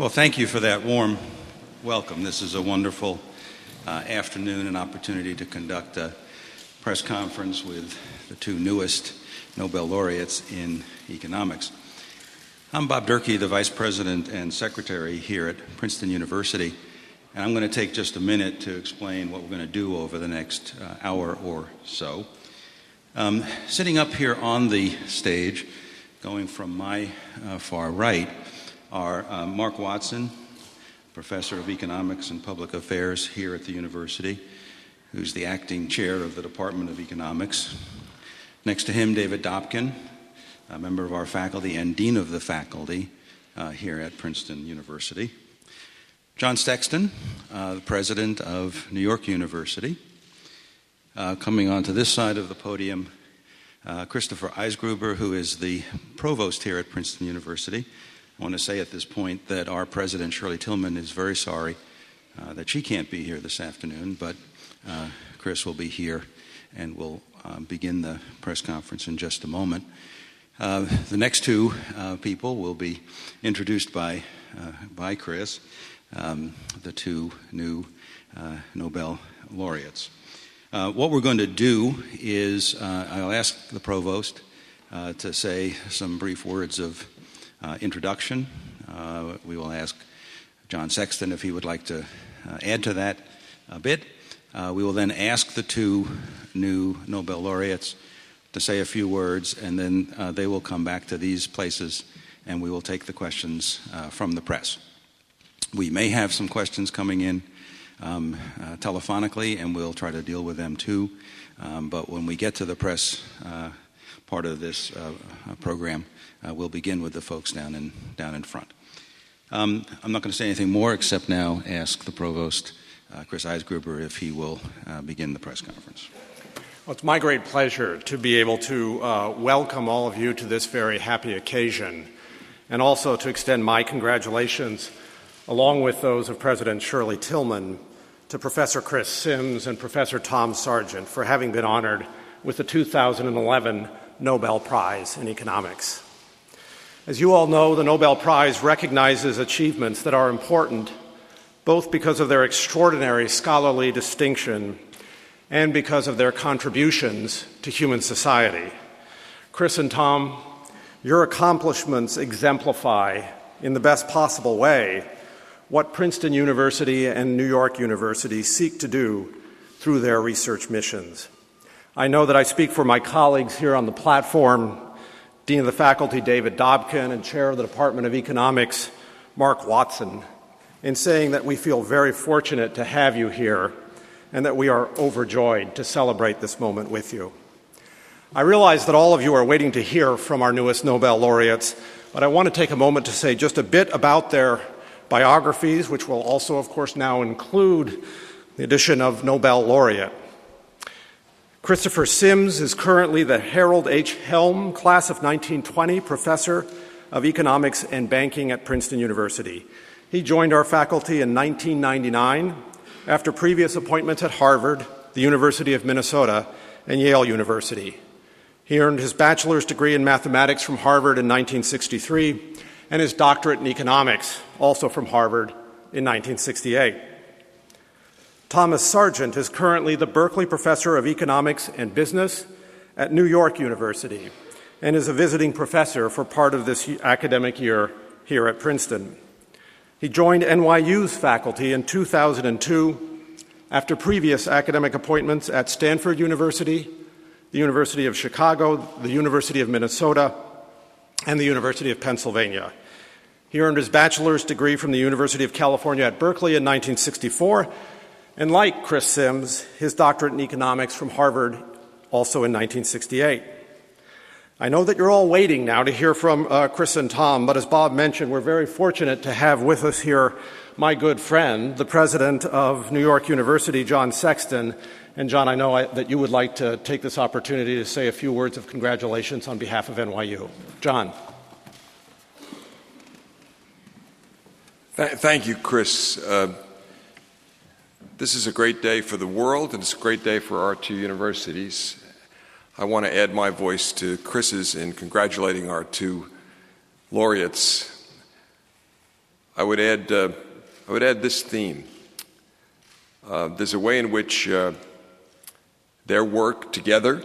Well, thank you for that warm welcome. This is a wonderful uh, afternoon and opportunity to conduct a press conference with the two newest Nobel laureates in economics. I'm Bob Durkee, the Vice President and Secretary here at Princeton University, and I'm going to take just a minute to explain what we're going to do over the next uh, hour or so. Um, sitting up here on the stage, going from my uh, far right, are uh, Mark Watson, Professor of Economics and Public Affairs here at the university, who's the acting chair of the Department of Economics. Next to him, David Dobkin, a member of our faculty and dean of the faculty uh, here at Princeton University. John Sexton, uh, the president of New York University. Uh, coming onto this side of the podium, uh, Christopher Eisgruber, who is the provost here at Princeton University. I want to say at this point that our president, Shirley Tilghman, is very sorry uh, that she can't be here this afternoon, but uh, Chris will be here and we'll uh, begin the press conference in just a moment. Uh, the next two uh, people will be introduced by, uh, by Chris, um, the two new Nobel laureates. what we're going to do is I'll ask the provost to say some brief words of introduction. Uh, we will ask John Sexton if he would like to uh, add to that a bit. Uh, we will then ask the two new Nobel laureates to say a few words, and then uh, they will come back to these places and we will take the questions uh, from the press. We may have some questions coming in um, telephonically, and we'll try to deal with them too. Um, but when we get to the press part of this program, uh, we'll begin with the folks down in, down in front. Um, I'm not going to say anything more except now ask the provost, uh, Chris Eisgruber, if he will uh, begin the press conference. Well, it's my great pleasure to be able to uh, welcome all of you to this very happy occasion and also to extend my congratulations, along with those of President Shirley Tilghman, to Professor Chris Sims and Professor Tom Sargent for having been honored with the 2011 Nobel Prize in Economics. As you all know, the Nobel Prize recognizes achievements that are important both because of their extraordinary scholarly distinction and because of their contributions to human society. Chris and Tom, your accomplishments exemplify, in the best possible way, what Princeton University and New York University seek to do through their research missions. I know that I speak for my colleagues here on the platform Dean of the Faculty David Dobkin, and Chair of the Department of Economics Mark Watson, in saying that we feel very fortunate to have you here and that we are overjoyed to celebrate this moment with you. I realize that all of you are waiting to hear from our newest Nobel laureates, but I want to take a moment to say just a bit about their biographies, which will also, of course, now include the addition of Nobel laureate. Christopher Sims is currently the Harold H. Helm Class of 1920 Professor of Economics and Banking at Princeton University. He joined our faculty in 1999 after previous appointments at Harvard, the University of Minnesota, and Yale University. He earned his bachelor's degree in mathematics from Harvard in 1963 and his doctorate in economics, also from Harvard, in 1968. Thomas Sargent is currently the Berkley Professor of Economics and Business at New York University and is a visiting professor for part of this academic year here at Princeton. He joined NYU's faculty in 2002 after previous academic appointments at Stanford University, the University of Chicago, the University of Minnesota, and the University of Pennsylvania. He earned his bachelor's degree from the University of California at Berkeley in 1964 and like Chris Sims, his doctorate in economics from Harvard also in 1968. I know that you're all waiting now to hear from uh, Chris and Tom, but as Bob mentioned, we're very fortunate to have with us here my good friend, the president of New York University, John Sexton. And John, I know I, that you would like to take this opportunity to say a few words of congratulations on behalf of NYU. John. Th- thank you, Chris. Uh, this is a great day for the world, and it's a great day for our two universities. I want to add my voice to Chris's in congratulating our two laureates. I would add, uh, I would add this theme. Uh, there's a way in which uh, their work together,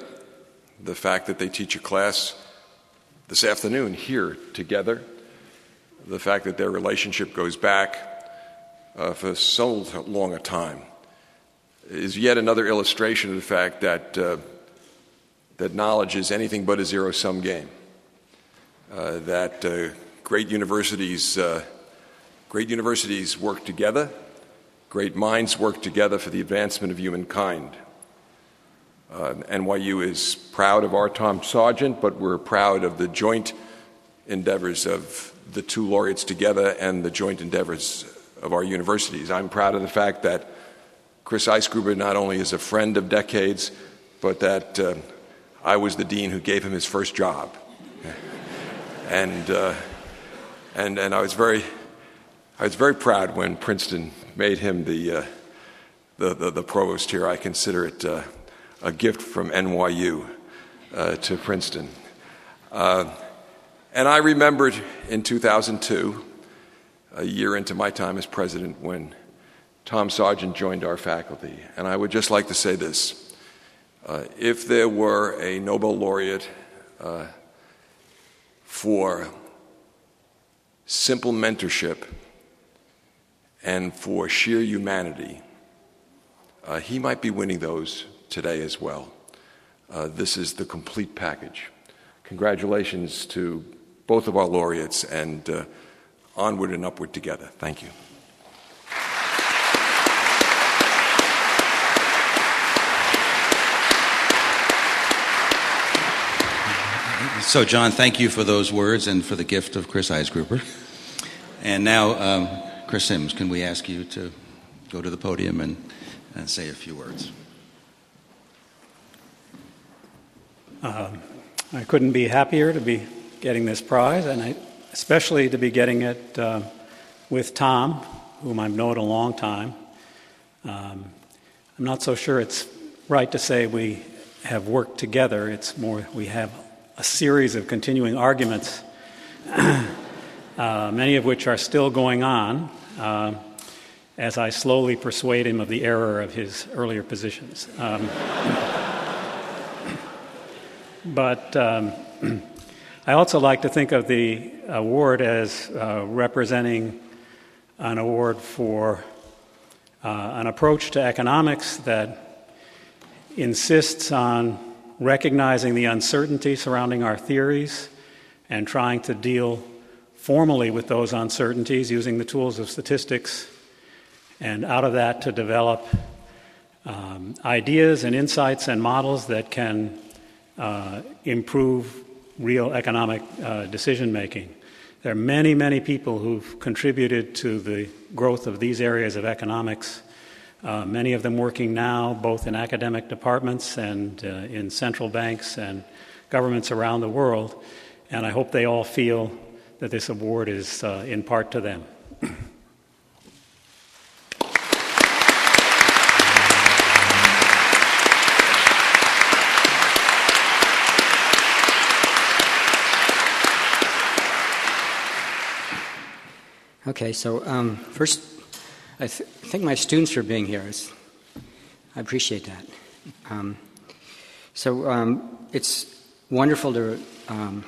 the fact that they teach a class this afternoon here together, the fact that their relationship goes back uh, for so long a time, is yet another illustration of the fact that, uh, that knowledge is anything but a zero sum game. Uh, that uh, great universities, uh, great universities work together, great minds work together for the advancement of humankind. Uh, NYU is proud of our Tom Sargent, but we're proud of the joint endeavors of the two laureates together and the joint endeavors of our universities. I'm proud of the fact that Chris Eisgruber not only is a friend of decades, but that uh, I was the dean who gave him his first job. and, uh, and, and I, was very, I was very proud when Princeton made him the, uh, the, the, the, provost here. I consider it uh, a gift from NYU uh, to Princeton. Uh, and I remembered in 2002, a year into my time as president, when Tom Sargent joined our faculty. And I would just like to say this uh, if there were a Nobel laureate uh, for simple mentorship and for sheer humanity, uh, he might be winning those today as well. Uh, this is the complete package. Congratulations to both of our laureates and uh, onward and upward together. Thank you. So, John, thank you for those words and for the gift of Chris Eisgruber. And now, um, Chris Sims, can we ask you to go to the podium and, and say a few words? Um, I couldn't be happier to be getting this prize, and I, especially to be getting it uh, with Tom, whom I've known a long time. Um, I'm not so sure it's right to say we have worked together. It's more we have a series of continuing arguments, uh, many of which are still going on, uh, as I slowly persuade him of the error of his earlier positions. Um, but um, I also like to think of the award as uh, representing an award for uh, an approach to economics that insists on recognizing the uncertainty surrounding our theories and trying to deal formally with those uncertainties using the tools of statistics, and out of that to develop um, ideas and insights and models that can uh, improve real economic uh, decision making. There are many, many people who've contributed to the growth of these areas of economics uh, many of them working now both in academic departments and uh, in central banks and governments around the world. And I hope they all feel that this award is uh, in part to them. Okay, so um, first, I th- thank my students for being here. It's, I appreciate that. Um, so um, it's wonderful to um,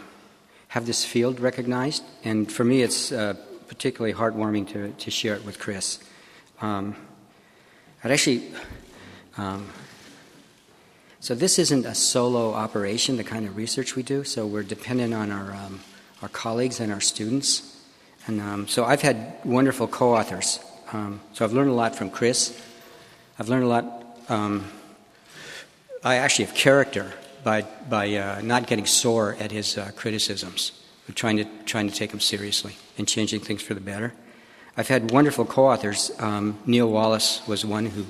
have this field recognized, and for me, it's uh, particularly heartwarming to, to share it with Chris. Um, I'd actually. Um, so this isn't a solo operation, the kind of research we do. So we're dependent on our our colleagues and our students, and so I've had wonderful co-authors um, so I've learned a lot from Chris. I've learned a lot. Um, I actually have character by by uh, not getting sore at his uh, criticisms, but trying to trying to take them seriously and changing things for the better. I've had wonderful co-authors. Um, Neil Wallace was one who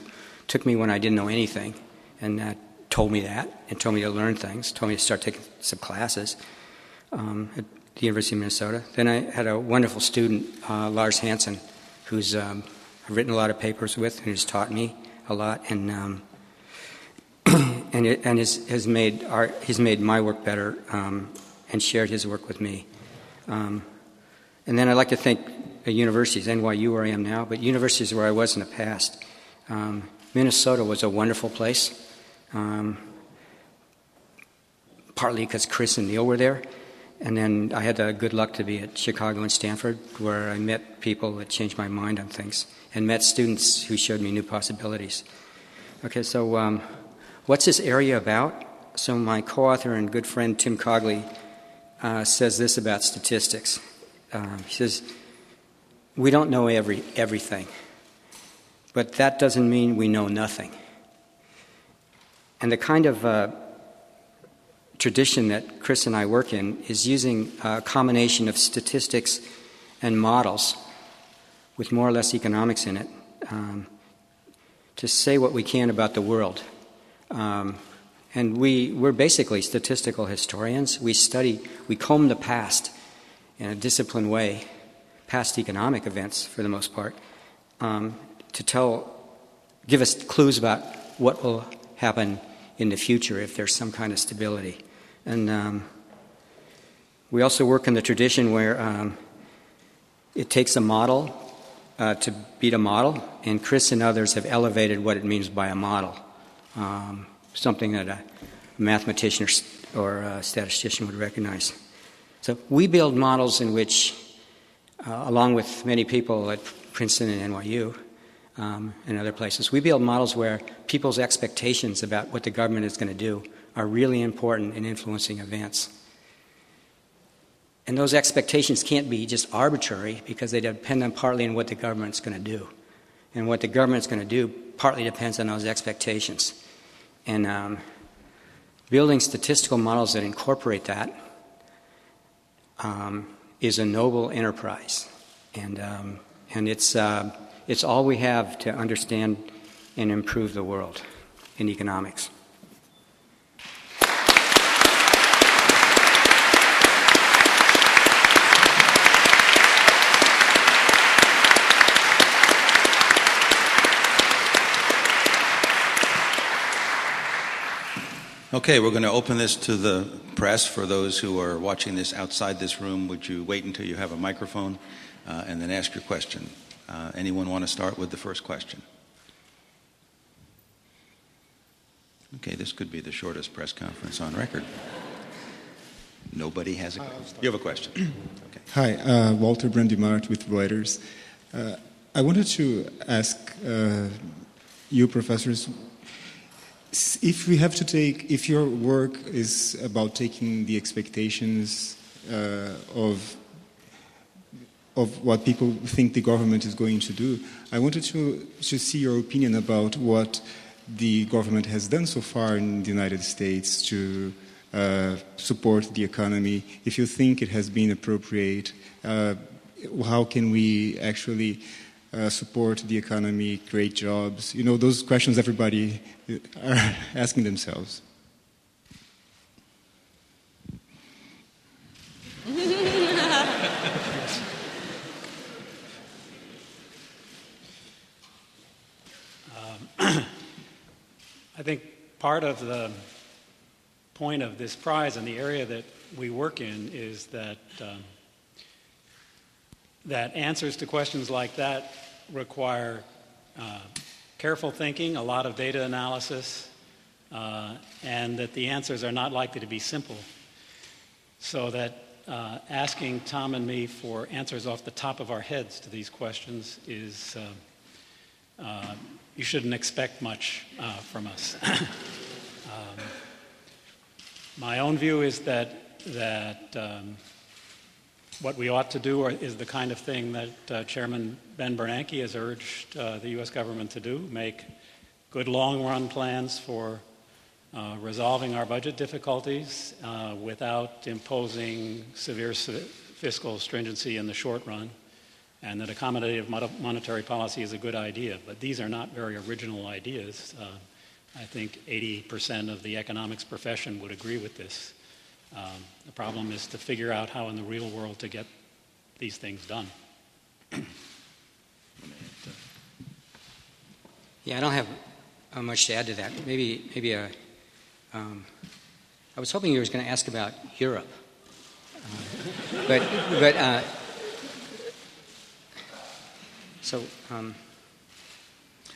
took me when I didn't know anything, and uh, told me that, and told me to learn things. Told me to start taking some classes um, the University of Minnesota. Then I had a wonderful student, uh, Lars Hansen who's um, written a lot of papers with and who's taught me a lot and um, and, it, and has, has made our, he's made my work better um, and shared his work with me. Um, and then I'd like to thank universities, NYU where I am now, but universities where I was in the past. Um, Minnesota was a wonderful place, um, partly because Chris and Neil were there. And then I had the good luck to be at Chicago and Stanford, where I met people that changed my mind on things and met students who showed me new possibilities. Okay, so um, what's this area about? So, my co author and good friend Tim Cogley uh, says this about statistics. Uh, he says, We don't know every, everything, but that doesn't mean we know nothing. And the kind of uh, tradition that Chris and I work in is using a combination of statistics and models with more or less economics in it um, to say what we can about the world. Um, and we, we're basically statistical historians. We study, we comb the past in a disciplined way, past economic events for the most part, um, to tell, give us clues about what will happen in the future if there's some kind of stability. And um, we also work in the tradition where um, it takes a model uh, to beat a model, and Chris and others have elevated what it means by a model, um, something that a mathematician or, or a statistician would recognize. So we build models in which, uh, along with many people at Princeton and NYU, um, and other places. We build models where people's expectations about what the government is going to do are really important in influencing events. And those expectations can't be just arbitrary because they depend on partly on what the government's going to do. And what the government's going to do partly depends on those expectations. And um, building statistical models that incorporate that um, is a noble enterprise. And, um, and it's. Uh, it's all we have to understand and improve the world in economics. Okay, we're going to open this to the press. For those who are watching this outside this room, would you wait until you have a microphone uh, and then ask your question? Uh, anyone want to start with the first question? Okay, this could be the shortest press conference on record. Nobody has a question. You have a question. Okay. Hi, uh, Walter Brandimarte with Reuters. Uh, I wanted to ask uh, you, professors, if we have to take, if your work is about taking the expectations uh, of of what people think the government is going to do. I wanted to, to see your opinion about what the government has done so far in the United States to uh, support the economy. If you think it has been appropriate, uh, how can we actually uh, support the economy, create jobs? You know, those questions everybody are asking themselves. I think part of the point of this prize and the area that we work in is that um, that answers to questions like that require uh, careful thinking, a lot of data analysis, uh, and that the answers are not likely to be simple. So that uh, asking Tom and me for answers off the top of our heads to these questions is uh, uh, you shouldn't expect much uh, from us. um, my own view is that, that um, what we ought to do is the kind of thing that uh, Chairman Ben Bernanke has urged uh, the U.S. government to do make good long run plans for uh, resolving our budget difficulties uh, without imposing severe fiscal stringency in the short run and that accommodative monetary policy is a good idea. But these are not very original ideas. Uh, I think 80% of the economics profession would agree with this. Um, the problem is to figure out how in the real world to get these things done. yeah, I don't have uh, much to add to that. Maybe, maybe a. Um, I was hoping you were going to ask about Europe, uh, but but uh, So, um,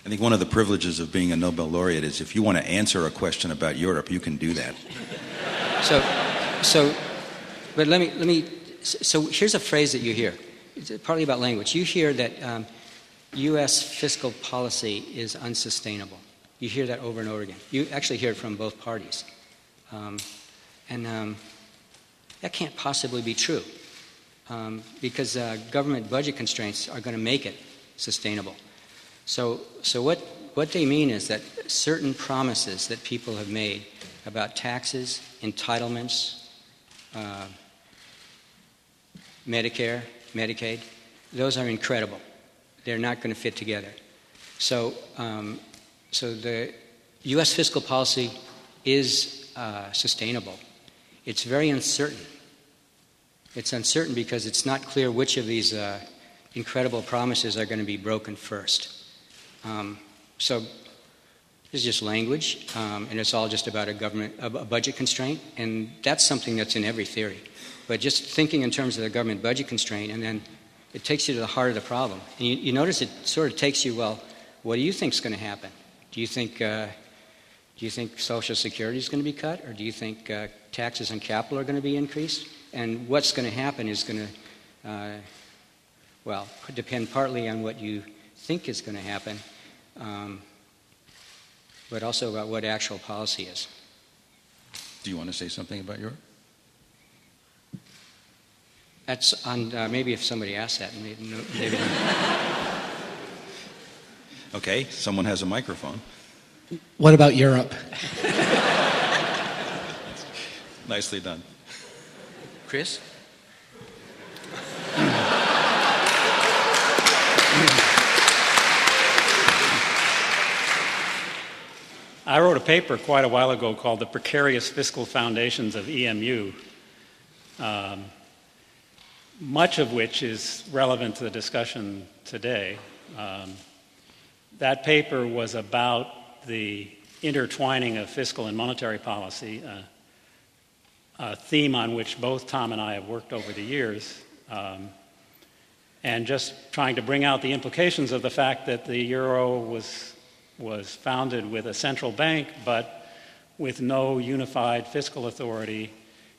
I think one of the privileges of being a Nobel laureate is if you want to answer a question about Europe, you can do that. so, so, but let me, let me, so here's a phrase that you hear. It's partly about language. You hear that um, U.S. fiscal policy is unsustainable. You hear that over and over again. You actually hear it from both parties. Um, and um, that can't possibly be true um, because uh, government budget constraints are going to make it sustainable. So, so what, what they mean is that certain promises that people have made about taxes, entitlements, uh, Medicare, Medicaid, those are incredible. They're not going to fit together. So, um, so the U.S. fiscal policy is uh, sustainable. It's very uncertain. It's uncertain because it's not clear which of these uh, incredible promises are going to be broken first. Um, so is just language, um, and it's all just about a government a budget constraint, and that's something that's in every theory. But just thinking in terms of the government budget constraint, and then it takes you to the heart of the problem. And you, you notice it sort of takes you, well, what do you think is going to happen? Do you think, uh, do you think Social Security is going to be cut, or do you think uh, taxes on capital are going to be increased? And what's going to happen is going to, uh, well, depend partly on what you think is going to happen, um, but also about what actual policy is. Do you want to say something about Europe? That's on, uh, maybe if somebody asks that, maybe, maybe Okay, someone has a microphone. What about Europe? Nicely done. Chris? I wrote a paper quite a while ago called The Precarious Fiscal Foundations of EMU, um, much of which is relevant to the discussion today. Um, that paper was about the intertwining of fiscal and monetary policy, uh, a theme on which both Tom and I have worked over the years, um, and just trying to bring out the implications of the fact that the euro was was founded with a central bank, but with no unified fiscal authority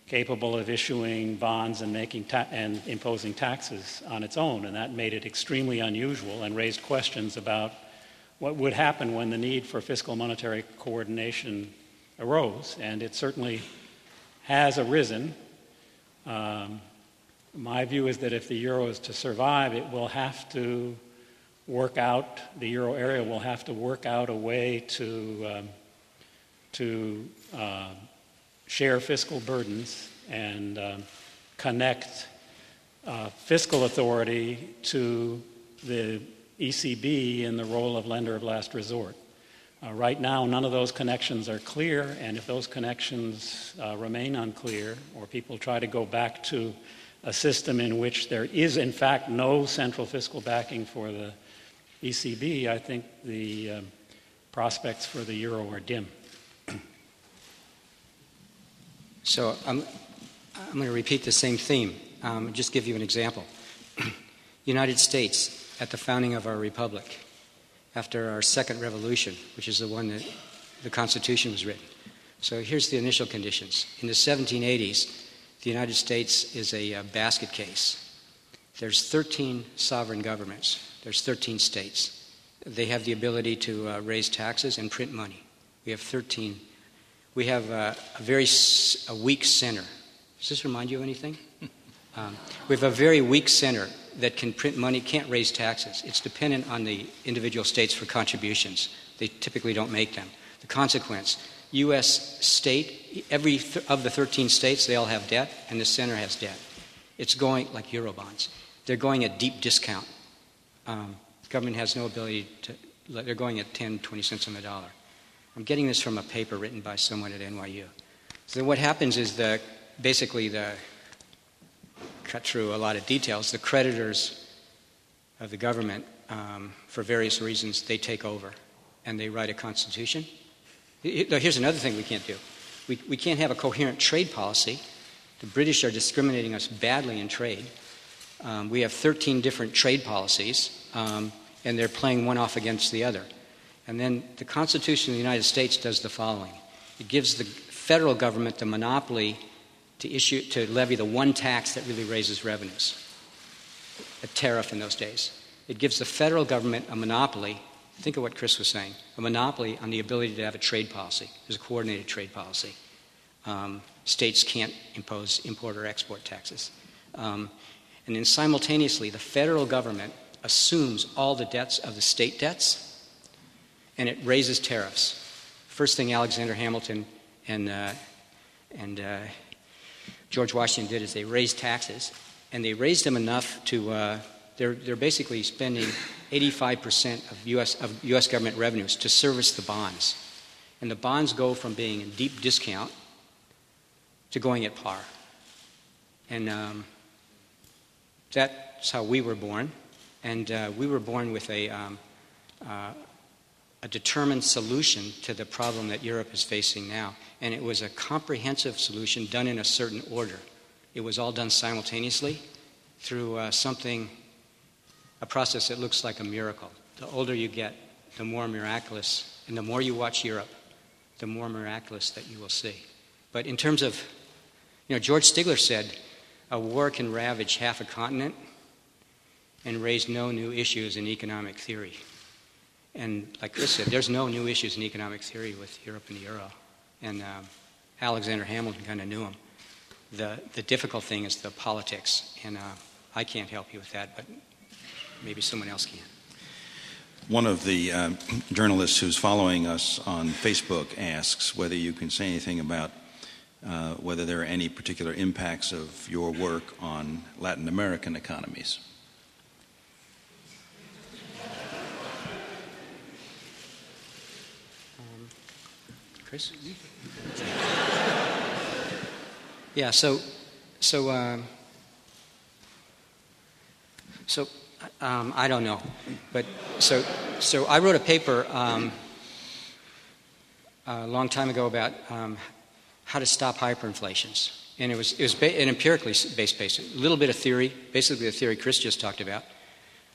capable of issuing bonds and making ta- and imposing taxes on its own, and that made it extremely unusual and raised questions about what would happen when the need for fiscal monetary coordination arose, and it certainly has arisen. Um, my view is that if the euro is to survive, it will have to work out, the euro area will have to work out a way to, um, to uh, share fiscal burdens and um, connect uh, fiscal authority to the ECB in the role of lender of last resort. Uh, right now, none of those connections are clear, and if those connections uh, remain unclear, or people try to go back to a system in which there is, in fact, no central fiscal backing for the ECB, I think the um, prospects for the euro are dim. So I'm, I'm going to repeat the same theme. Um, just give you an example. United States, at the founding of our republic, after our second revolution, which is the one that the Constitution was written. So here's the initial conditions. In the 1780s, the United States is a, a basket case. There's 13 sovereign governments. There's 13 states. They have the ability to uh, raise taxes and print money. We have 13. We have uh, a very s- a weak center. Does this remind you of anything? Um, we have a very weak center that can print money, can't raise taxes. It's dependent on the individual states for contributions. They typically don't make them. The consequence U.S. state, every th- of the 13 states, they all have debt, and the center has debt. It's going like Eurobonds. They're going at deep discount um, government has no ability to, they're going at 10, 20 cents on the dollar. I'm getting this from a paper written by someone at NYU. So what happens is that basically the, cut through a lot of details, the creditors of the government, um, for various reasons, they take over and they write a constitution. Here's another thing we can't do. We, we can't have a coherent trade policy. The British are discriminating us badly in trade. Um, we have 13 different trade policies. Um, and they're playing one off against the other. And then the Constitution of the United States does the following it gives the federal government the monopoly to, issue, to levy the one tax that really raises revenues, a tariff in those days. It gives the federal government a monopoly. Think of what Chris was saying a monopoly on the ability to have a trade policy. There's a coordinated trade policy. Um, states can't impose import or export taxes. Um, and then simultaneously, the federal government assumes all the debts of the state debts and it raises tariffs. First thing Alexander Hamilton and, uh, and uh, George Washington did is they raised taxes, and they raised them enough to, uh, they're, they're basically spending 85% of US, of US government revenues to service the bonds. And the bonds go from being in deep discount to going at par. And um, that's how we were born. And uh, we were born with a, um, uh, a determined solution to the problem that Europe is facing now. And it was a comprehensive solution done in a certain order. It was all done simultaneously through uh, something, a process that looks like a miracle. The older you get, the more miraculous, and the more you watch Europe, the more miraculous that you will see. But in terms of, you know, George Stigler said, a war can ravage half a continent and raise no new issues in economic theory. And like Chris said, there's no new issues in economic theory with Europe and the euro. And um, Alexander Hamilton kind of knew them. The, the difficult thing is the politics. And uh, I can't help you with that, but maybe someone else can. One of the uh, journalists who's following us on Facebook asks whether you can say anything about uh, whether there are any particular impacts of your work on Latin American economies. Um, Chris? yeah, so, so, um, so um, I don't know, but so, so I wrote a paper um, a long time ago about um, how to stop hyperinflations. And it was, it was ba- an empirically based paper, a little bit of theory, basically the theory Chris just talked about.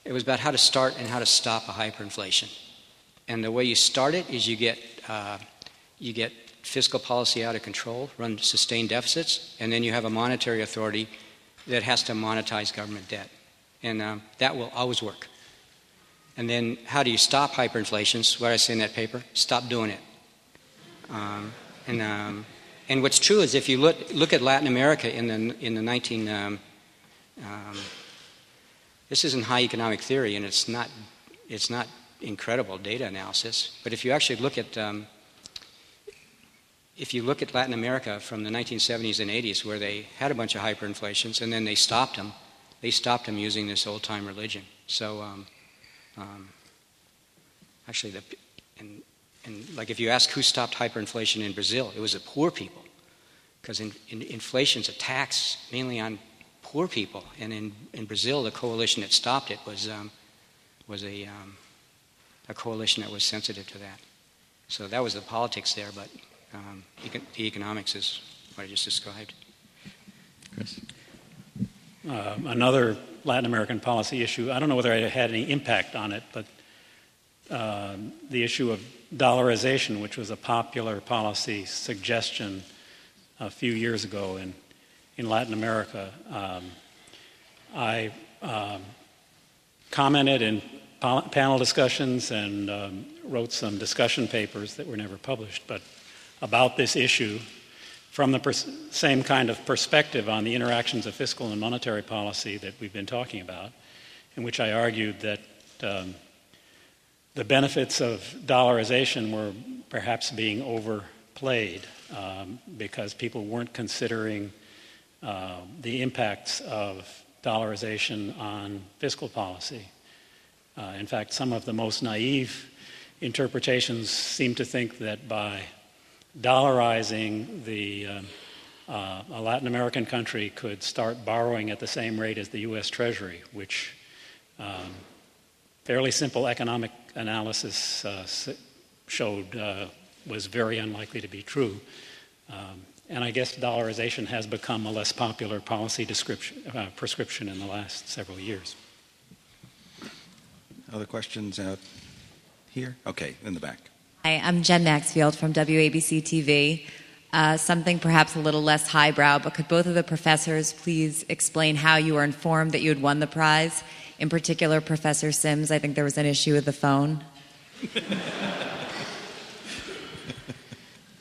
It was about how to start and how to stop a hyperinflation. And the way you start it is you get, uh, you get fiscal policy out of control, run sustained deficits, and then you have a monetary authority that has to monetize government debt. And um, that will always work. And then how do you stop hyperinflations? What I say in that paper? Stop doing it. Um, and um, and what's true is if you look, look at Latin America in the, in the 19, um, um, this isn't high economic theory and it's not, it's not incredible data analysis, but if you actually look at, um, if you look at Latin America from the 1970s and 80s where they had a bunch of hyperinflations and then they stopped them, they stopped them using this old time religion. So, um, um, actually, the, and and like if you ask who stopped hyperinflation in Brazil, it was the poor people. Because in, in, inflation's a tax mainly on poor people. And in, in Brazil, the coalition that stopped it was, um, was a, um, a coalition that was sensitive to that. So that was the politics there, but um, econ- the economics is what I just described. Chris? Uh, another Latin American policy issue, I don't know whether it had any impact on it, but uh, the issue of dollarization, which was a popular policy suggestion a few years ago in, in Latin America. Um, I um, commented in panel discussions and um, wrote some discussion papers that were never published, but about this issue from the pers- same kind of perspective on the interactions of fiscal and monetary policy that we've been talking about, in which I argued that um, the benefits of dollarization were perhaps being overplayed um, because people weren't considering uh, the impacts of dollarization on fiscal policy. Uh, in fact, some of the most naive interpretations seem to think that by dollarizing the uh, uh a Latin American country could start borrowing at the same rate as the U.S. Treasury, which um, fairly simple economic analysis uh, showed uh, was very unlikely to be true. Um, and I guess dollarization has become a less popular policy uh, prescription in the last several years. Other questions out here? Okay, in the back. Hi, I'm Jen Maxfield from WABC TV. Uh, something perhaps a little less highbrow, but could both of the professors please explain how you were informed that you had won the prize? In particular, Professor Sims, I think there was an issue with the phone.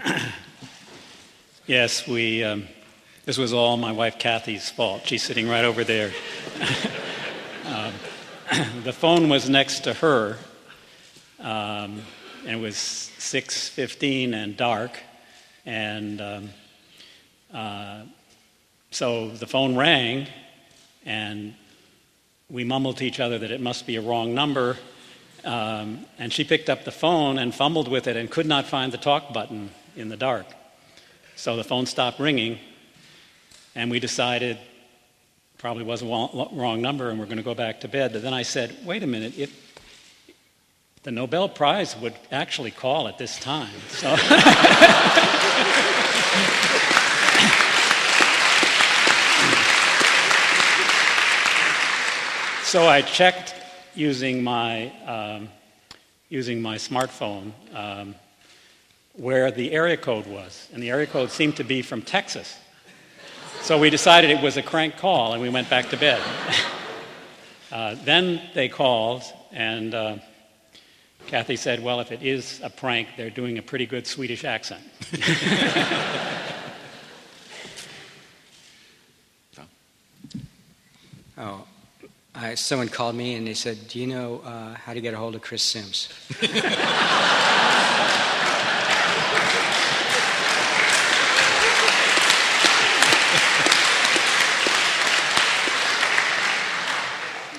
yes, we. Um, this was all my wife Kathy's fault. She's sitting right over there. um, the phone was next to her, um, and it was 6:15 and dark, and um, uh, so the phone rang, and we mumbled to each other that it must be a wrong number. Um, and she picked up the phone and fumbled with it and could not find the talk button in the dark. So the phone stopped ringing, and we decided probably was a wrong number and we're going to go back to bed. But then I said, wait a minute, if the Nobel Prize would actually call at this time. So So I checked using my, um, using my smartphone um, where the area code was, and the area code seemed to be from Texas. So we decided it was a crank call, and we went back to bed. uh, then they called, and uh, Kathy said, Well, if it is a prank, they're doing a pretty good Swedish accent. oh, uh, someone called me and they said, Do you know uh, how to get a hold of Chris Sims?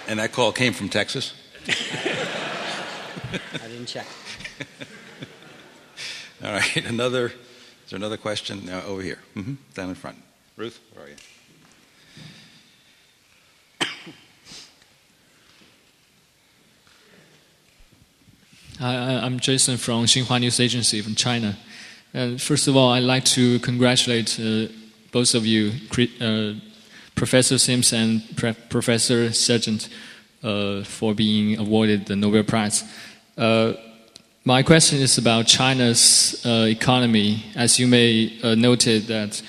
And that call came from Texas? I didn't check. All right, another, is there another question? Uh, over here, mm-hmm. down in front. Ruth, where are you? Hi, I'm Jason from Xinhua News Agency from China. Uh, first of all, I'd like to congratulate uh, both of you, uh, Professor Sims and Pre- Professor Sargent, uh, for being awarded the Nobel Prize. Uh, my question is about China's uh, economy. As you may noted that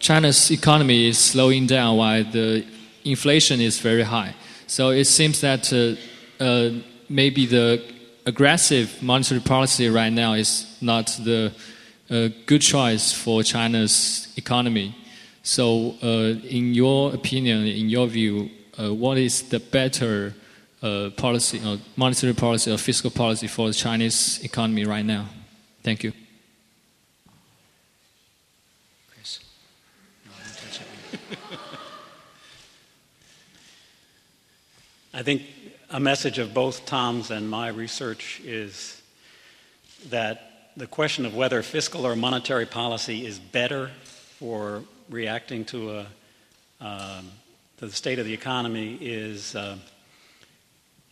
China's economy is slowing down while the inflation is very high. So it seems that maybe the aggressive monetary policy right now is not the uh, good choice for China's economy. So, uh, in your opinion, in your view, uh, what is the better uh, policy, or monetary policy, or fiscal policy for the Chinese economy right now? Thank you. I think a message of both Tom's and my research is that the question of whether fiscal or monetary policy is better for reacting to, a, um, to the state of the economy is, uh,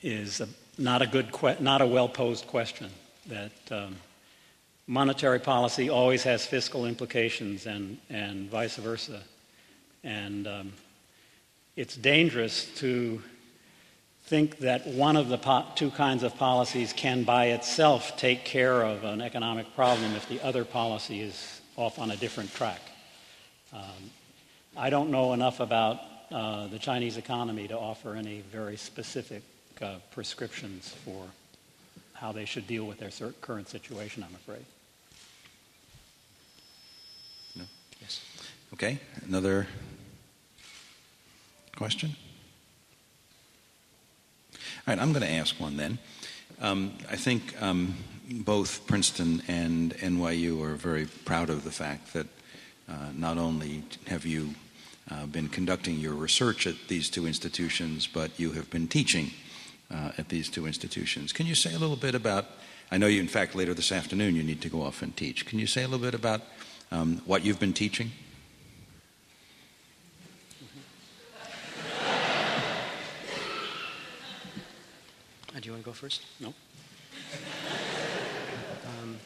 is a, not a good, not a well posed question. That um, monetary policy always has fiscal implications and, and vice versa. And um, it's dangerous to think that one of the two kinds of policies can by itself take care of an economic problem if the other policy is off on a different track. Um, I don't know enough about uh, the Chinese economy to offer any very specific uh, prescriptions for how they should deal with their current situation, I'm afraid. No? Yes. Okay, another question? All right, I'm going to ask one then. Um, I think um, both Princeton and NYU are very proud of the fact that uh, not only have you uh, been conducting your research at these two institutions, but you have been teaching uh, at these two institutions. Can you say a little bit about? I know you, in fact, later this afternoon you need to go off and teach. Can you say a little bit about um, what you've been teaching? Do you want to go first? No. um,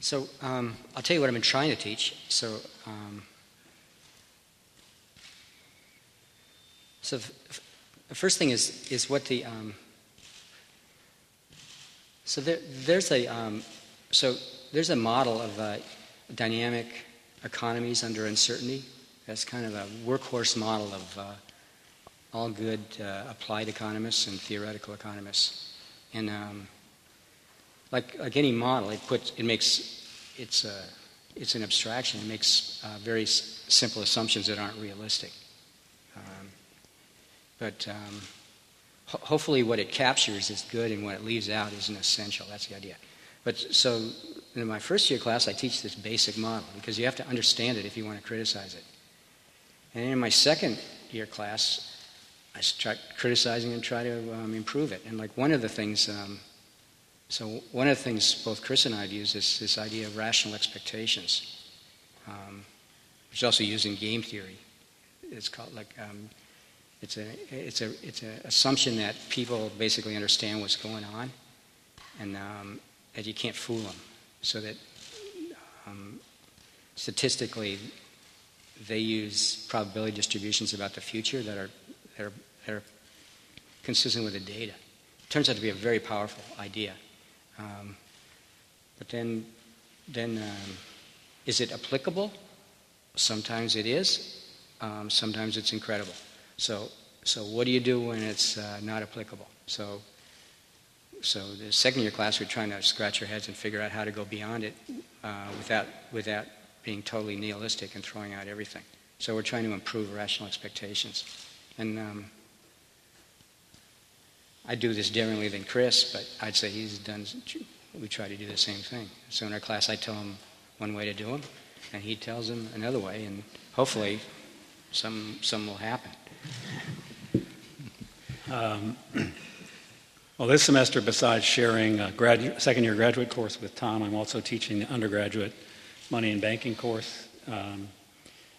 so um, I'll tell you what I've been trying to teach. So, um, so f- the first thing is is what the um, so there, there's a um, so there's a model of uh, dynamic economies under uncertainty. That's kind of a workhorse model of uh, all good uh, applied economists and theoretical economists. And um, like like any model, it puts it makes it's a it's an abstraction. It makes uh, very s- simple assumptions that aren't realistic. Um, but um, ho- hopefully, what it captures is good, and what it leaves out isn't essential. That's the idea. But so, in my first year class, I teach this basic model because you have to understand it if you want to criticize it. And in my second year class, I start criticizing and try to um, improve it. And like one of the things, um, so one of the things both Chris and I have used is this idea of rational expectations, um, which is also used in game theory. It's called like um, it's a it's a it's an assumption that people basically understand what's going on, and um, that you can't fool them, so that um, statistically they use probability distributions about the future that are that are, that are consistent with the data. It turns out to be a very powerful idea. Um, but then, then um, is it applicable? Sometimes it is. Um, sometimes it's incredible. So, so what do you do when it's uh, not applicable? So, so the second year class, we're trying to scratch our heads and figure out how to go beyond it uh, without, without being totally nihilistic and throwing out everything. So we're trying to improve rational expectations. And um, I do this differently than Chris, but I'd say he's done, we try to do the same thing. So in our class, I tell him one way to do them, and he tells him another way, and hopefully some, some will happen. Um, well, this semester, besides sharing a second year graduate course with Tom, I'm also teaching the undergraduate money and banking course um,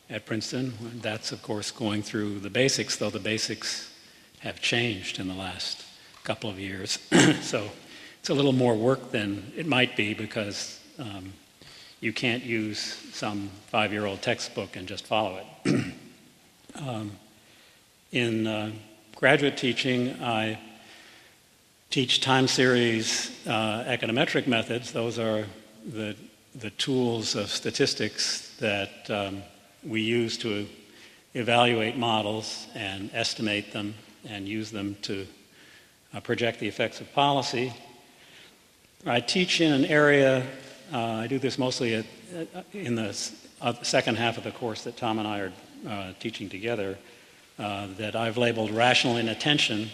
at Princeton. That's, of course, going through the basics, though the basics have changed in the last couple of years. so it's a little more work than it might be because um, you can't use some five year old textbook and just follow it. um, in uh, graduate teaching, I teach time series uh, econometric methods. Those are the, the tools of statistics that um, we use to evaluate models and estimate them and use them to uh, project the effects of policy. I teach in an area, uh, I do this mostly at, uh, in the second half of the course that Tom and I are uh, teaching together, uh, that I've labeled rational inattention.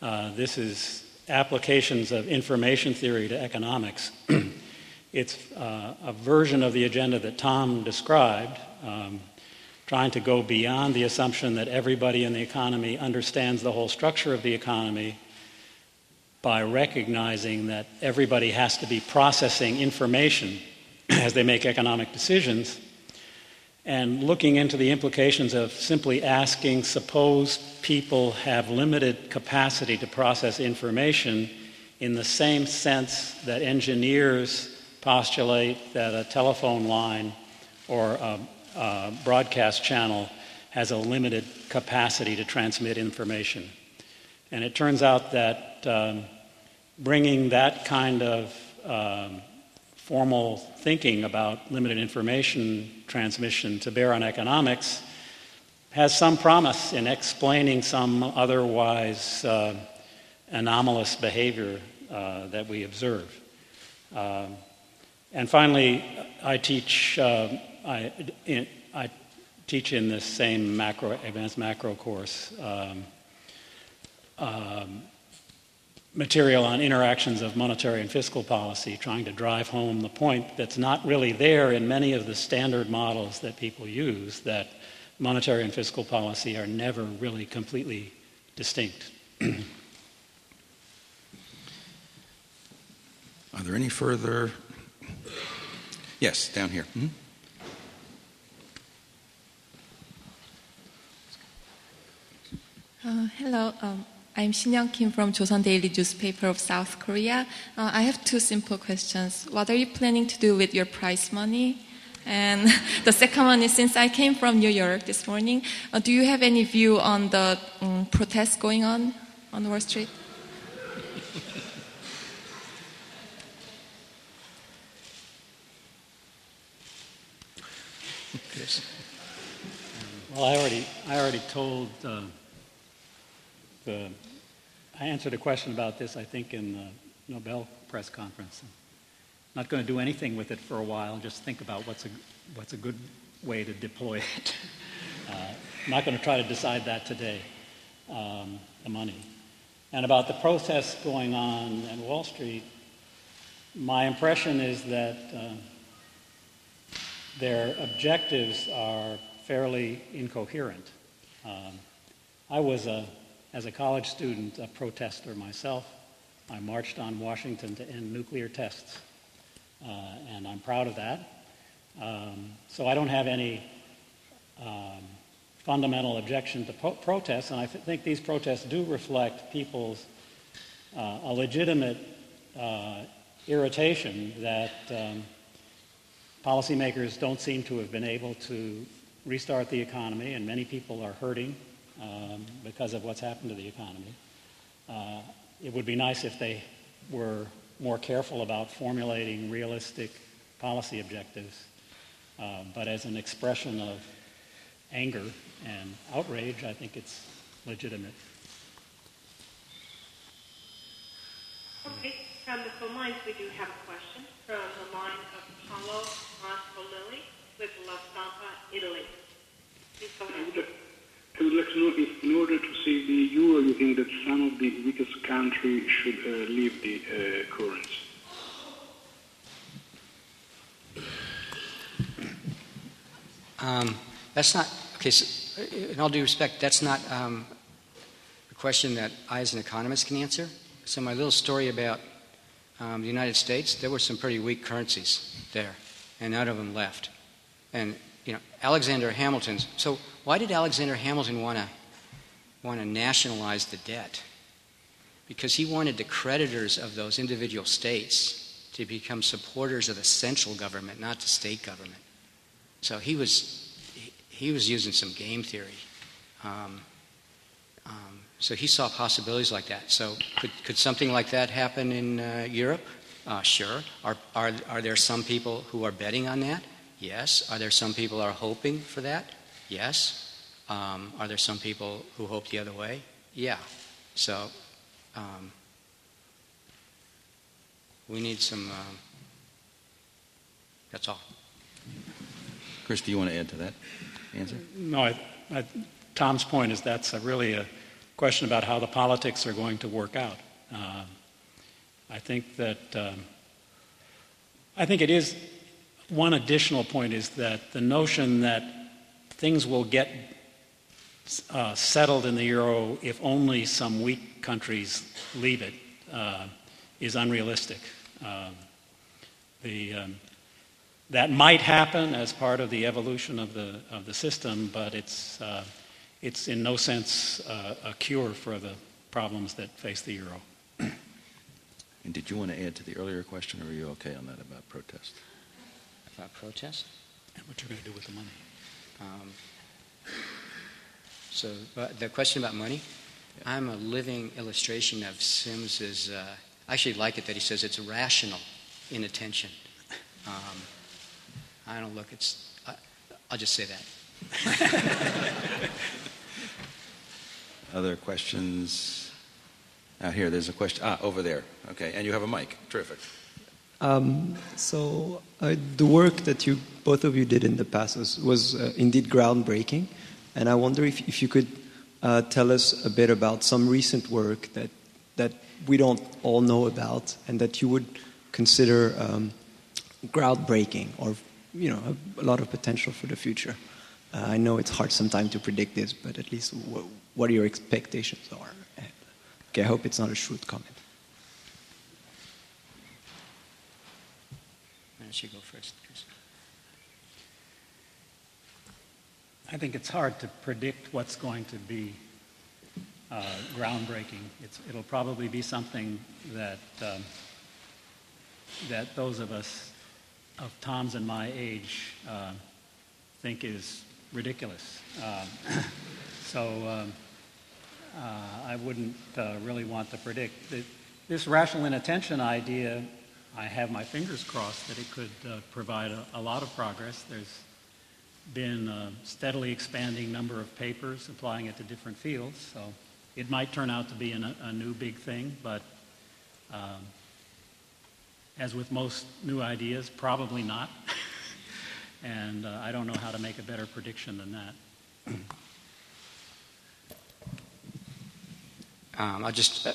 Uh, this is applications of information theory to economics. it's a version of the agenda that Tom described. Um, trying to go beyond the assumption that everybody in the economy understands the whole structure of the economy by recognizing that everybody has to be processing information as they make economic decisions and looking into the implications of simply asking suppose people have limited capacity to process information in the same sense that engineers postulate that a telephone line or a uh, broadcast channel has a limited capacity to transmit information. And it turns out that um, bringing that kind of um, formal thinking about limited information transmission to bear on economics has some promise in explaining some otherwise uh, anomalous behavior uh, that we observe. Um, and finally, I teach uh, I, in, I teach in this same macro, advanced macro course um, um, material on interactions of monetary and fiscal policy, trying to drive home the point that's not really there in many of the standard models that people use, that monetary and fiscal policy are never really completely distinct. are there any further? Yes, down here. Mm-hmm. Uh, hello, um, I'm Shin Young Kim from Joseon Daily Newspaper of South Korea. Uh, I have two simple questions. What are you planning to do with your prize money? And the second one is since I came from New York this morning, uh, do you have any view on the um, protests going on on Wall Street? Well, I already, I already told uh, the, I answered a question about this, I think, in the Nobel press conference. I'm not going to do anything with it for a while, just think about what's a, what's a good way to deploy it. uh, I'm not going to try to decide that today, um, the money. And about the protests going on at Wall Street, my impression is that uh, their objectives are fairly incoherent. Um, I was, a, as a college student, a protester myself. I marched on Washington to end nuclear tests, uh, and I'm proud of that. Um, so I don't have any um, fundamental objection to po- protests, and I th- think these protests do reflect people's uh, a legitimate uh, irritation that um, policymakers don't seem to have been able to restart the economy, and many people are hurting um, because of what's happened to the economy. Uh, it would be nice if they were more careful about formulating realistic policy objectives. Uh, but as an expression of anger and outrage, I think it's legitimate. Okay, from the phone lines, we do have a question from the line of Paolo Mastrolilli with La Stampa, Italy. Please go ahead. I would like to know if, in order to save the euro, you think that some of the weakest countries should uh, leave the uh, currency? Um, that's not, okay, so, in all due respect, that's not um, a question that I, as an economist, can answer. So, my little story about um, the United States, there were some pretty weak currencies there, and none of them left. And, you know, Alexander Hamilton's, so why did Alexander Hamilton want to want to nationalize the debt? Because he wanted the creditors of those individual states to become supporters of the central government, not the state government. So he was, he was using some game theory. Um, um, so he saw possibilities like that. So could, could something like that happen in uh, Europe? Uh, sure. Are, are, are there some people who are betting on that? Yes. Are there some people who are hoping for that? Yes. Um, are there some people who hope the other way? Yeah. So um, we need some. Um, that's all. Chris, do you want to add to that answer? No, I, I, Tom's point is that's a really a question about how the politics are going to work out. Um, I think that um, I think it is one additional point is that the notion that things will get uh, settled in the euro if only some weak countries leave it uh, is unrealistic. Um, the um, that might happen as part of the evolution of the, of the system, but it's, uh, it's in no sense uh, a cure for the problems that face the euro. And did you want to add to the earlier question, or are you okay on that about protest? About protest? And what you're going to do with the money? Um, so uh, the question about money, yeah. I'm a living illustration of Sims's. Uh, I actually like it that he says it's rational inattention. Um, I don't look, it's, I, I'll just say that. Other questions? Out here, there's a question. Ah, over there. Okay, and you have a mic. Terrific. Um, so uh, the work that you both of you did in the past was, was uh, indeed groundbreaking, and I wonder if, if you could uh, tell us a bit about some recent work that that we don't all know about, and that you would consider um, groundbreaking or you know, a, a, lot of potential for the future. Uh, I know it's hard sometimes to predict this, but at least what, what your expectations are. Okay, I hope it's not a shrewd comment. You go first? I think it's hard to predict what's going to be uh, groundbreaking. It's, it'll probably be something that um, that those of us of Tom's and my age uh, think is ridiculous. Um, so um, uh, I wouldn't uh, really want to predict. This rational inattention idea, I have my fingers crossed that it could uh, provide a, a lot of progress. There's been a steadily expanding number of papers applying it to different fields, so it might turn out to be an, a new big thing, but um, as with most new ideas, probably not. and uh, I don't know how to make a better prediction than that. Um, I'll just, uh,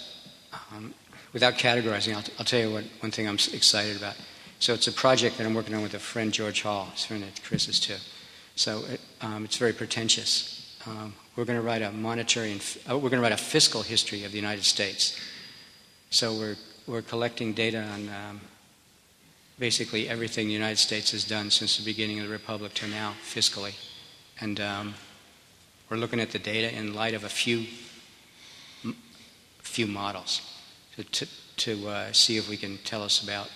um, without categorizing, I'll, I'll, tell you what, one thing I'm excited about. So it's a project that I'm working on with a friend, George Hall. His friend at Chris too. So it, um, it's very pretentious. Um, we're going to write a monetary and uh, we're going to write a fiscal history of the United States. So we're we're collecting data on um, basically everything the United States has done since the beginning of the republic to now fiscally, and um, we're looking at the data in light of a few few models to to, uh, see if we can tell us about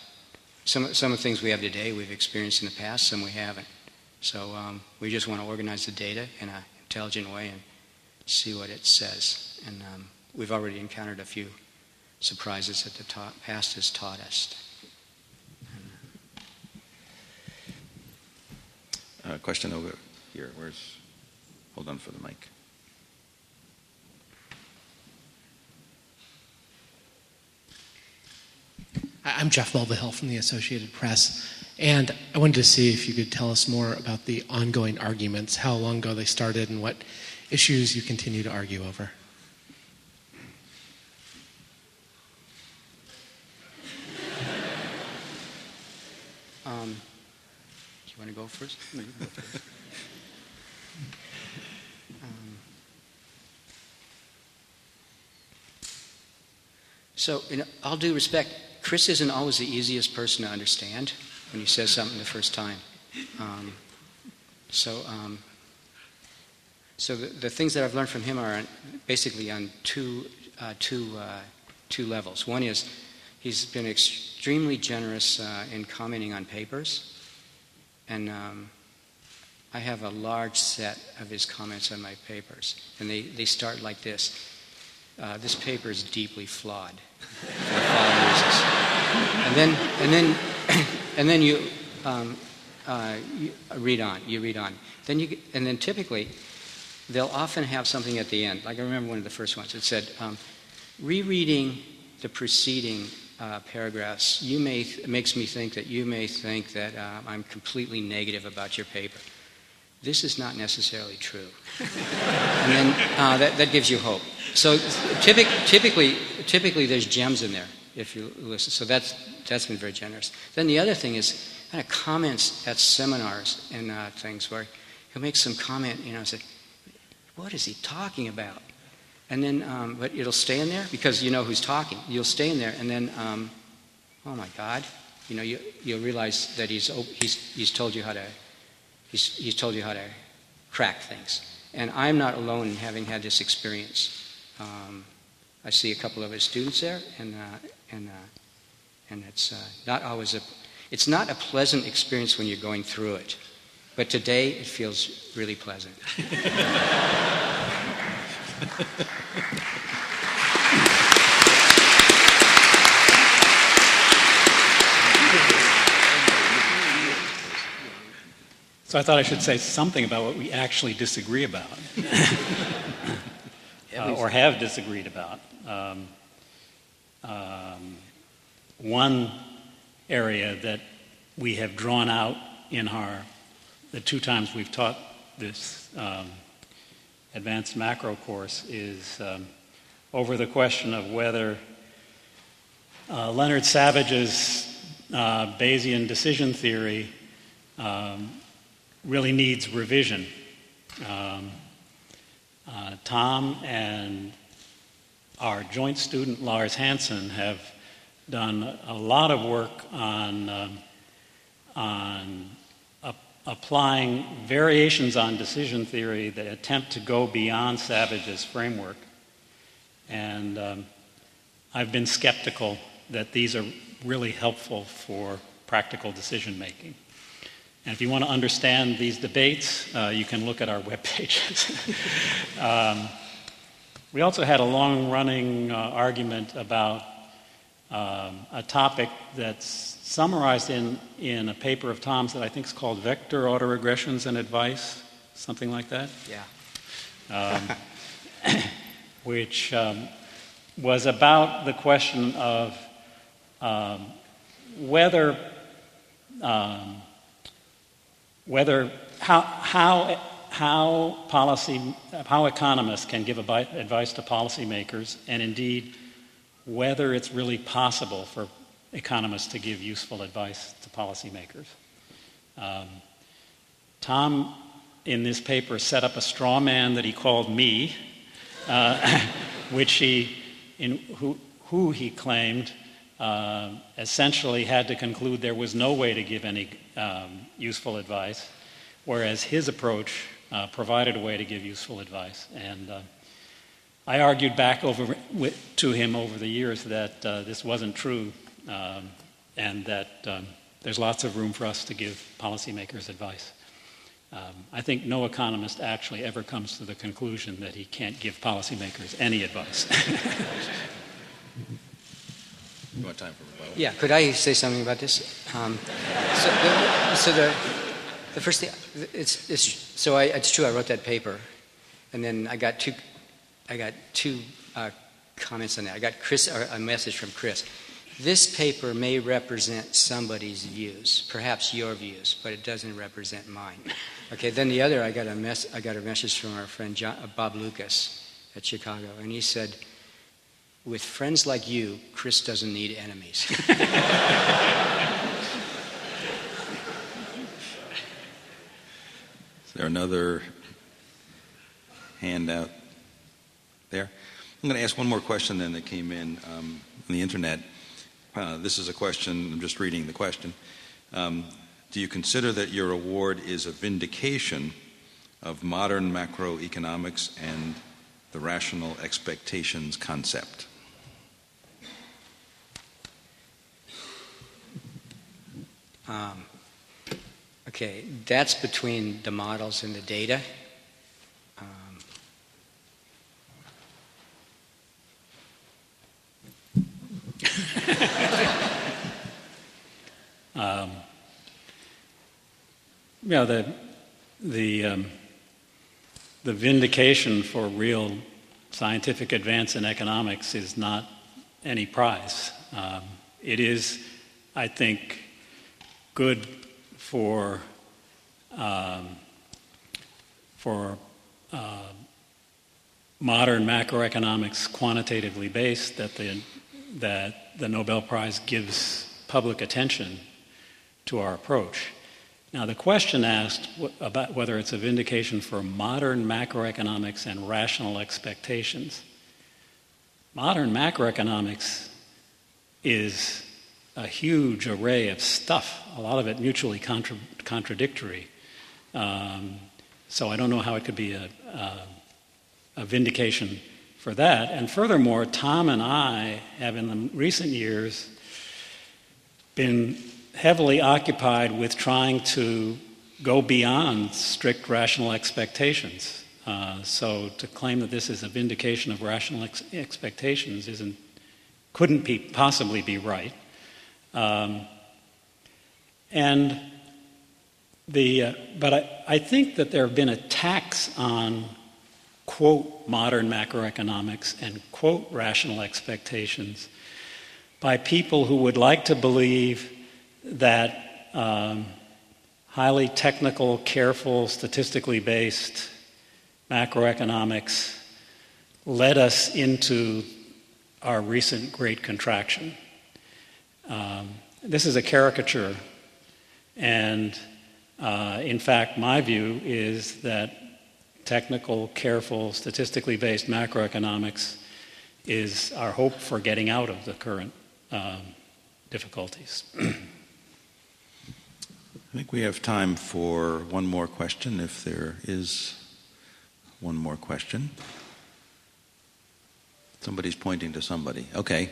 some some of the things we have today we've experienced in the past, some we haven't. So um, we just want to organize the data in an intelligent way and see what it says. And um, we've already encountered a few surprises that the ta- past has taught us. Uh, question over here. Where's? Hold on for the mic. I'm Geoff Mulvihill from the Associated Press. And I wanted to see if you could tell us more about the ongoing arguments, how long ago they started, and what issues you continue to argue over. Um, do you want to go first? No, go first. um, so, in all due respect, Chris isn't always the easiest person to understand when he says something the first time. Um, so, um, so the, the, things that I've learned from him are on, basically on two, uh, two, uh, two levels. One is he's been extremely generous uh, in commenting on papers, and um, I have a large set of his comments on my papers, and they, they start like this. Uh, this paper is deeply flawed and then, and then and then you, um, uh, you, read on. You read on. Then you, and then typically, they'll often have something at the end. Like I remember one of the first ones. It said, um, rereading the preceding uh, paragraphs, you may th- makes me think that you may think that uh, I'm completely negative about your paper. This is not necessarily true. and then uh, that, that gives you hope. So typic, typically, typically, there's gems in there if you listen. So that's, that's been very generous. Then the other thing is kind of comments at seminars and uh, things where he'll make some comment, you know, say, what is he talking about? And then, um, but it'll stay in there because you know who's talking. You'll stay in there, and then, um, oh my God, you know, you, you'll realize that he's, he's, he's told you how to, he's, he's told you how to crack things. And I'm not alone in having had this experience. Um, I see a couple of his students there, and uh, and uh, and it's uh, not always a it's not a pleasant experience when you're going through it, but today it feels really pleasant. So I thought I should say something about what we actually disagree about, uh, or have disagreed about. Um, um, one area that we have drawn out in our the two times we've taught this um, advanced macro course is um, over the question of whether uh, Leonard Savage's uh, Bayesian decision theory um, really needs revision. Um, uh, Tom and our joint student Lars Hansen have done a lot of work on, um, on applying variations on decision theory that attempt to go beyond Savage's framework. And um, I've been skeptical that these are really helpful for practical decision making. And if you want to understand these debates, uh, you can look at our web pages. um, we also had a long running uh, argument about um, a topic that's summarized in, in a paper of Tom's that I think is called Vector Autoregressions and Advice, something like that. Yeah. Um, which um, was about the question of um, whether um, whether how how how policy how economists can give advice to policymakers, and indeed whether it's really possible for economists to give useful advice to policymakers. Um, Tom, in this paper, set up a straw man that he called me, uh, which he, in, who, who he claimed uh, essentially had to conclude there was no way to give any um, useful advice, whereas his approach uh, provided a way to give useful advice. And uh, I argued back over, with, to him over the years that uh, this wasn't true um, and that um, there's lots of room for us to give policymakers advice. Um, I think no economist actually ever comes to the conclusion that he can't give policymakers any advice. You want time for rebuttal? Yeah, could I say something about this? Um, so, the, so the, the first thing, it's, it's, so I, it's true, I wrote that paper, and then I got two, I got two uh, comments on that. I got Chris, a message from Chris. This paper may represent somebody's views, perhaps your views, but it doesn't represent mine. Okay, then the other, I got a, mess, I got a message from our friend John, uh, Bob Lucas at Chicago, and he said, with friends like you, Chris doesn't need enemies. Is there another handout there? I'm going to ask one more question then that came in um, on the internet. Uh, this is a question, I'm just reading the question. Um, do you consider that your award is a vindication of modern macroeconomics and the rational expectations concept? Um, okay, that's between the models and the data. Um, um, yeah, the the um, the vindication for real scientific advance in economics is not any prize. Um, it is, I think, good for um, for uh, modern macroeconomics quantitatively based that the that the Nobel Prize gives public attention to our approach. Now, the question asked about whether it's a vindication for modern macroeconomics and rational expectations. Modern macroeconomics is a huge array of stuff, a lot of it mutually contra- contradictory. Um, so I don't know how it could be a, a, a, vindication for that. And furthermore, Tom and I have in the recent years been heavily occupied with trying to go beyond strict rational expectations. Uh, so to claim that this is a vindication of rational ex- expectations isn't couldn't be, possibly be right. Um, and the, uh, but I, I think that there have been attacks on quote modern macroeconomics and quote rational expectations by people who would like to believe that um, highly technical, careful, statistically based macroeconomics led us into our recent great contraction. Um, this is a caricature, and uh, in fact, my view is that technical, careful, statistically based macroeconomics is our hope for getting out of the current um, difficulties. I think we have time for one more question, if there is one more question. Somebody's pointing to somebody. Okay,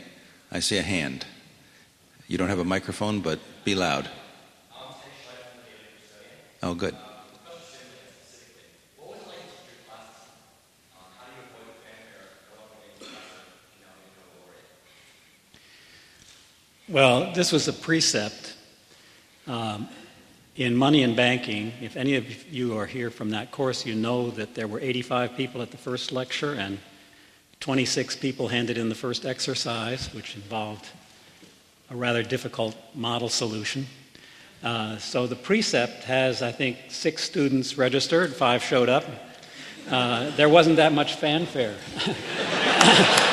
I see a hand. You don't have a microphone, but be loud. Oh, good. Well, this was a precept um, in money and banking. If any of you are here from that course, you know that there were 85 people at the first lecture and 26 people handed in the first exercise, which involved a rather difficult model solution. Uh, so the precept has, I think, six students registered, five showed up. Uh, there wasn't that much fanfare.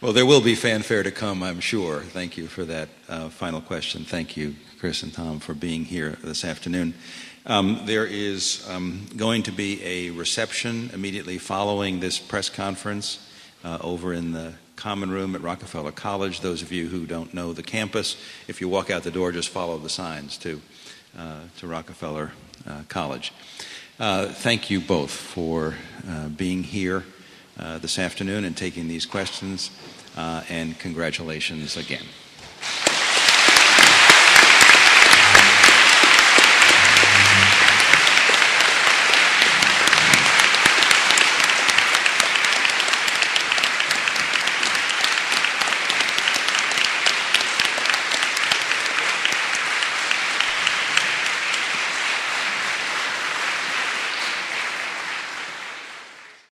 Well, there will be fanfare to come, I'm sure. Thank you for that uh, final question. Thank you, Chris and Tom, for being here this afternoon. Um, there is um, going to be a reception immediately following this press conference uh, over in the common room at Rockefeller College. Those of you who don't know the campus, if you walk out the door, just follow the signs to, uh, to Rockefeller uh, College. Uh, thank you both for uh, being here uh, this afternoon and taking these questions, and congratulations again.